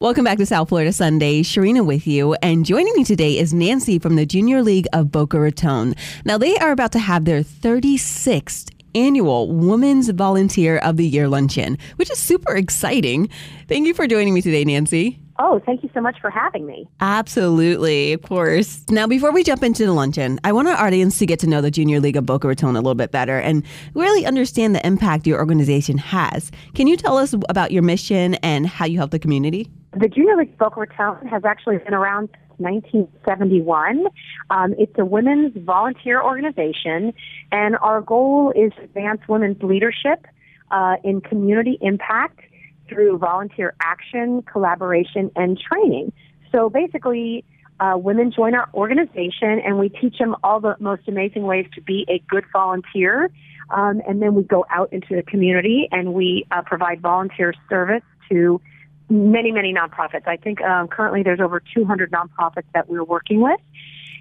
Welcome back to South Florida Sunday. Sharina with you. And joining me today is Nancy from the Junior League of Boca Raton. Now, they are about to have their 36th annual Women's Volunteer of the Year luncheon, which is super exciting. Thank you for joining me today, Nancy. Oh, thank you so much for having me. Absolutely, of course. Now, before we jump into the luncheon, I want our audience to get to know the Junior League of Boca Raton a little bit better and really understand the impact your organization has. Can you tell us about your mission and how you help the community? The Junior League of Boca Raton has actually been around since 1971. Um, it's a women's volunteer organization, and our goal is to advance women's leadership uh, in community impact through volunteer action, collaboration, and training. So basically, uh, women join our organization and we teach them all the most amazing ways to be a good volunteer. Um, and then we go out into the community and we uh, provide volunteer service to many, many nonprofits. I think um, currently there's over 200 nonprofits that we're working with.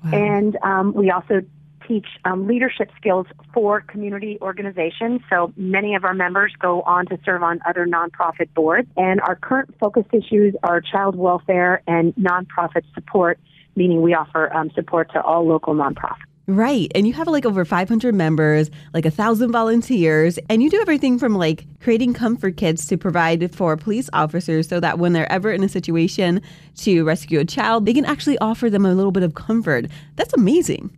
Wow. And um, we also teach um, leadership skills for community organizations. So many of our members go on to serve on other nonprofit boards. And our current focus issues are child welfare and nonprofit support, meaning we offer um, support to all local nonprofits. Right. And you have like over 500 members, like a thousand volunteers, and you do everything from like creating comfort kits to provide for police officers so that when they're ever in a situation to rescue a child, they can actually offer them a little bit of comfort. That's amazing.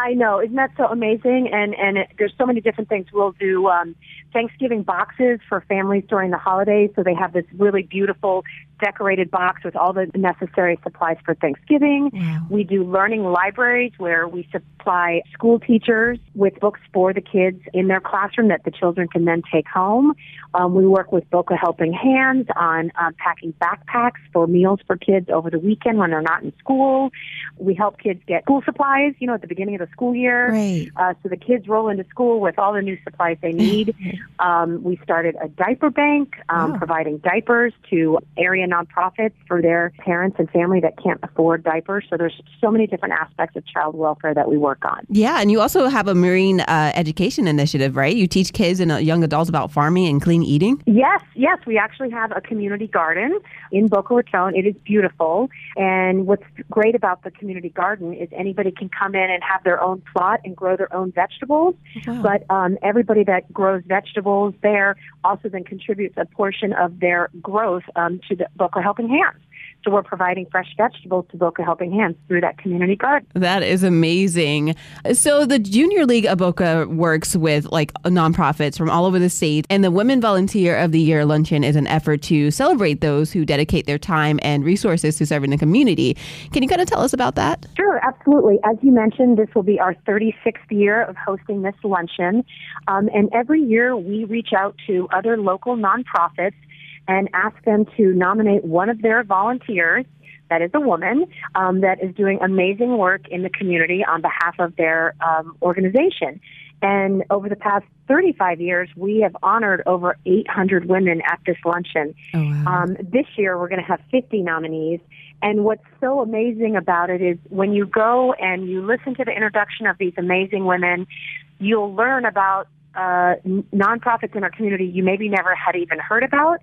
I know, isn't that so amazing? And and it, there's so many different things. We'll do um, Thanksgiving boxes for families during the holidays, so they have this really beautiful decorated box with all the necessary supplies for Thanksgiving. Wow. We do learning libraries where we supply school teachers with books for the kids in their classroom that the children can then take home. Um, we work with Boca Helping Hands on um, packing backpacks for meals for kids over the weekend when they're not in school. We help kids get school supplies, you know, at the beginning of the school year. Right. Uh, so the kids roll into school with all the new supplies they need. um, we started a diaper bank, um, oh. providing diapers to area nonprofits for their parents and family that can't afford diapers. So there's so many different aspects of child welfare that we work on. Yeah, and you also have a marine uh, education initiative, right? You teach kids and uh, young adults about farming and clean eating. Yes, yes, we actually have a community garden in Boca Raton. It is beautiful, and what's great about the community garden is anybody can come in and have their own plot and grow their own vegetables. Wow. But um, everybody that grows vegetables there also then contributes a portion of their growth um, to the Boca Helping Hands. So we're providing fresh vegetables to Boca Helping Hands through that community garden. That is amazing. So the Junior League of Boca works with like nonprofits from all over the state, and the Women Volunteer of the Year luncheon is an effort to celebrate those who dedicate their time and resources to serving the community. Can you kind of tell us about that? Sure, absolutely. As you mentioned, this will be our 36th year of hosting this luncheon, um, and every year we reach out to other local nonprofits and ask them to nominate one of their volunteers that is a woman um, that is doing amazing work in the community on behalf of their um, organization. And over the past 35 years, we have honored over 800 women at this luncheon. Oh, wow. um, this year, we're going to have 50 nominees. And what's so amazing about it is when you go and you listen to the introduction of these amazing women, you'll learn about uh, nonprofits in our community you maybe never had even heard about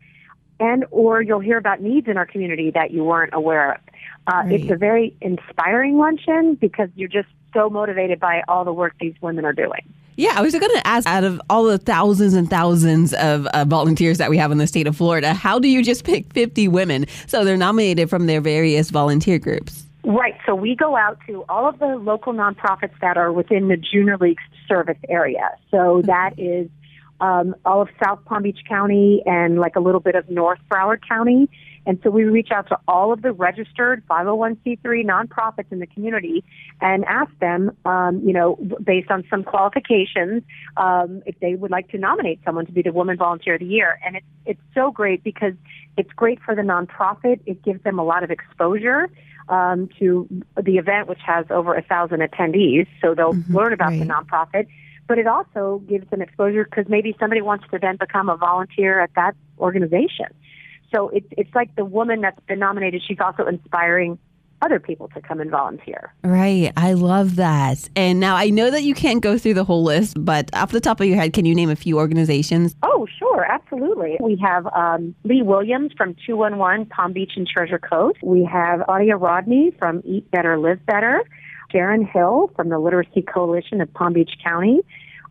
and or you'll hear about needs in our community that you weren't aware of. Uh, right. It's a very inspiring luncheon because you're just so motivated by all the work these women are doing. Yeah, I was going to ask out of all the thousands and thousands of uh, volunteers that we have in the state of Florida, how do you just pick 50 women? So they're nominated from their various volunteer groups. Right. So we go out to all of the local nonprofits that are within the Junior League service area. So that is um, all of South Palm Beach County and like a little bit of North Broward County. And so we reach out to all of the registered 501c3 nonprofits in the community and ask them, um, you know, based on some qualifications, um, if they would like to nominate someone to be the Woman Volunteer of the Year. And it's it's so great because it's great for the nonprofit. It gives them a lot of exposure um, to the event, which has over a thousand attendees. So they'll mm-hmm, learn about right. the nonprofit but it also gives them exposure because maybe somebody wants to then become a volunteer at that organization. So it's it's like the woman that's been nominated. She's also inspiring other people to come and volunteer. Right. I love that. And now I know that you can't go through the whole list, but off the top of your head, can you name a few organizations? Oh, sure. Absolutely. We have um, Lee Williams from 211 Palm Beach and Treasure Coast. We have Claudia Rodney from Eat Better, Live Better. Sharon Hill from the Literacy Coalition of Palm Beach County.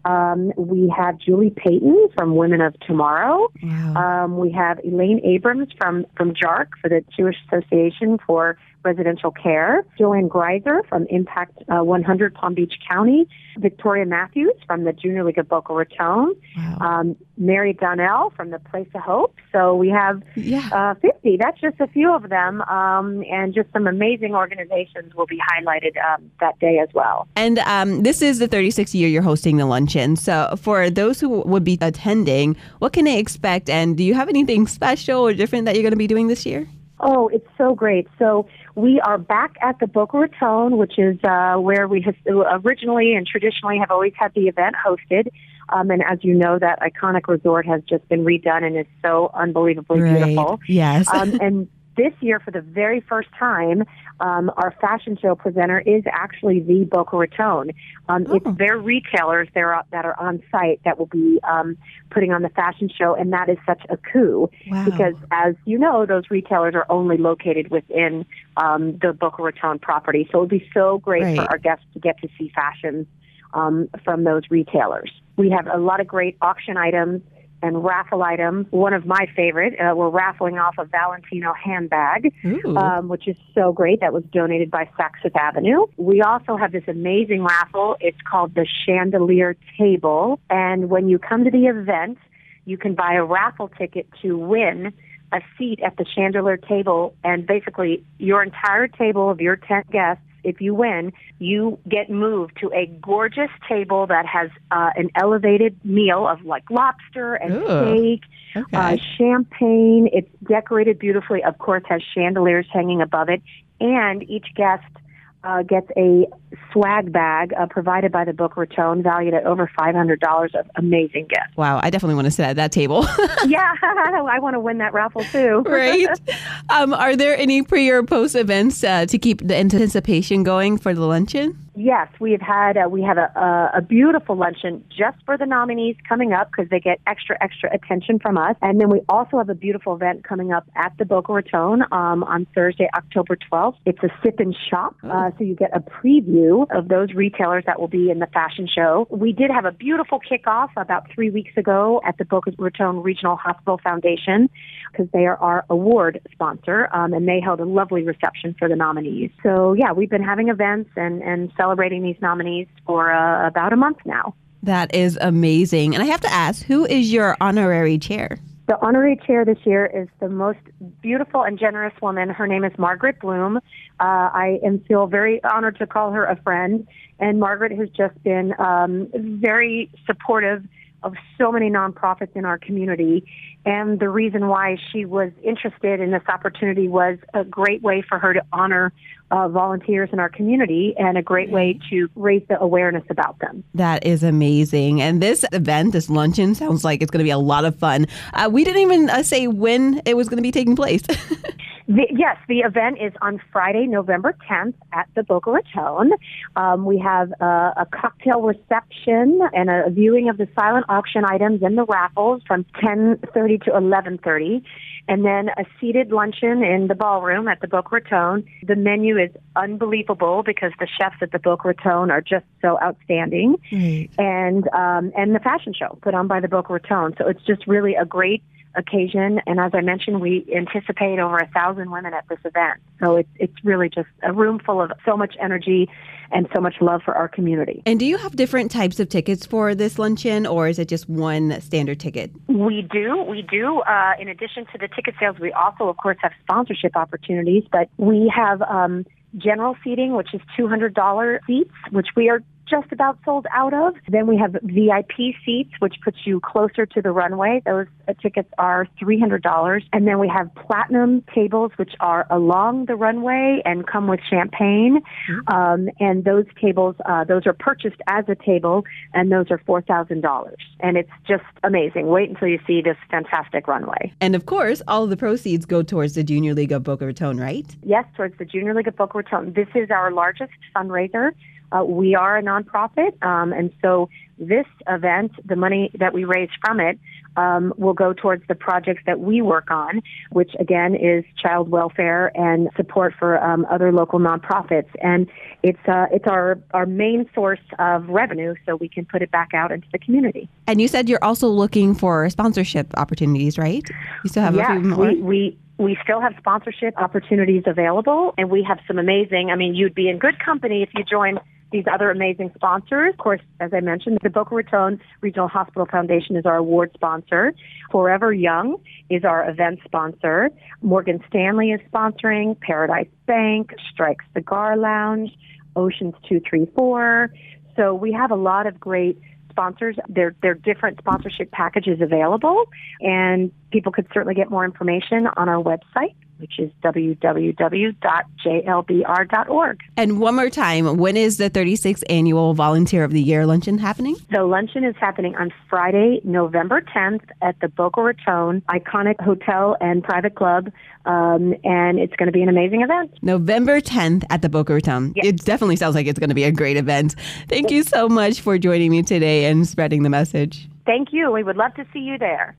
Um, we have Julie Payton from Women of Tomorrow. Wow. Um, we have Elaine Abrams from, from JARC for the Jewish Association for Residential Care. Joanne Greiser from Impact uh, 100 Palm Beach County. Victoria Matthews from the Junior League of Boca Raton. Wow. Um, Mary Donnell from the Place of Hope. So we have yeah. uh, 50. That's just a few of them. Um, and just some amazing organizations will be highlighted um, that day as well. And um, this is the 36th year you're hosting the luncheon. So for those who would be attending, what can they expect? And do you have anything special or different that you're going to be doing this year? Oh, it's so great. So we are back at the Boca Raton, which is uh, where we have originally and traditionally have always had the event hosted. Um, and as you know, that iconic resort has just been redone and is so unbelievably right. beautiful. Yes. um, and this year, for the very first time, um, our fashion show presenter is actually the Boca Raton. Um, oh. It's their retailers there that are on site that will be um, putting on the fashion show, and that is such a coup wow. because, as you know, those retailers are only located within um, the Boca Raton property. So it would be so great right. for our guests to get to see fashions um, from those retailers. We have a lot of great auction items and raffle items. One of my favorite, uh, we're raffling off a Valentino handbag, um, which is so great. That was donated by Saks Fifth Avenue. We also have this amazing raffle. It's called the Chandelier Table. And when you come to the event, you can buy a raffle ticket to win a seat at the chandelier table and basically your entire table of your 10 guests if you win, you get moved to a gorgeous table that has uh, an elevated meal of like lobster and Ooh, steak, okay. uh, champagne. It's decorated beautifully. Of course, has chandeliers hanging above it, and each guest uh, gets a swag bag uh, provided by the Boca Raton, valued at over $500 of amazing gifts. Wow, I definitely want to sit at that table. yeah, I want to win that raffle too. right. Um, are there any pre or post events uh, to keep the anticipation going for the luncheon? Yes, we have had uh, we have a, a, a beautiful luncheon just for the nominees coming up because they get extra extra attention from us, and then we also have a beautiful event coming up at the Boca Raton um, on Thursday, October twelfth. It's a sip and shop, oh. uh, so you get a preview of those retailers that will be in the fashion show. We did have a beautiful kickoff about three weeks ago at the Boca Raton Regional Hospital Foundation because they are our award sponsor, um, and they held a lovely reception for the nominees. So yeah, we've been having events and and celebrating these nominees for uh, about a month now. That is amazing. And I have to ask, who is your honorary chair? The honorary chair this year is the most beautiful and generous woman. Her name is Margaret Bloom. Uh, I am feel very honored to call her a friend. And Margaret has just been um, very supportive of so many nonprofits in our community. And the reason why she was interested in this opportunity was a great way for her to honor uh, volunteers in our community and a great way to raise the awareness about them. That is amazing. And this event, this luncheon, sounds like it's going to be a lot of fun. Uh, we didn't even uh, say when it was going to be taking place. The, yes, the event is on Friday, November 10th at the Boca Raton. Um, we have a, a, cocktail reception and a viewing of the silent auction items and the raffles from 10:30 to 11:30, and then a seated luncheon in the ballroom at the Boca Raton. The menu is unbelievable because the chefs at the Boca Raton are just so outstanding, right. and um, and the fashion show put on by the Boca Raton. So it's just really a great occasion. And as I mentioned, we anticipate over a thousand women at this event. So it's, it's really just a room full of so much energy and so much love for our community. And do you have different types of tickets for this luncheon, or is it just one standard ticket? We do. We do. Uh, in addition to the ticket sales, we also, of course, have sponsorship opportunities, but we have um, general seating, which is $200 seats, which we are just about sold out of. Then we have VIP seats, which puts you closer to the runway. Those uh, tickets are $300. And then we have platinum tables, which are along the runway and come with champagne. Mm-hmm. Um, and those tables, uh, those are purchased as a table, and those are $4,000. And it's just amazing. Wait until you see this fantastic runway. And of course, all of the proceeds go towards the Junior League of Boca Raton, right? Yes, towards the Junior League of Boca Raton. This is our largest fundraiser. Uh, we are a nonprofit, um, and so this event, the money that we raise from it, um, will go towards the projects that we work on, which again is child welfare and support for um, other local nonprofits. And it's uh, it's our our main source of revenue, so we can put it back out into the community. And you said you're also looking for sponsorship opportunities, right? You still have yeah, a few more. We, we we still have sponsorship opportunities available, and we have some amazing. I mean, you'd be in good company if you join these other amazing sponsors. Of course, as I mentioned, the Boca Raton Regional Hospital Foundation is our award sponsor. Forever Young is our event sponsor. Morgan Stanley is sponsoring. Paradise Bank, Strike Cigar Lounge, Oceans 234. So we have a lot of great sponsors. There, there are different sponsorship packages available, and people could certainly get more information on our website, which is www.jlbr.org. And one more time, when is the 36th annual Volunteer of the Year luncheon happening? The luncheon is happening on Friday, November 10th at the Boca Raton Iconic Hotel and Private Club, um, and it's going to be an amazing event. November 10th at the Boca Raton. Yes. It definitely sounds like it's going to be a great event. Thank you so much for joining me today and spreading the message. Thank you. We would love to see you there.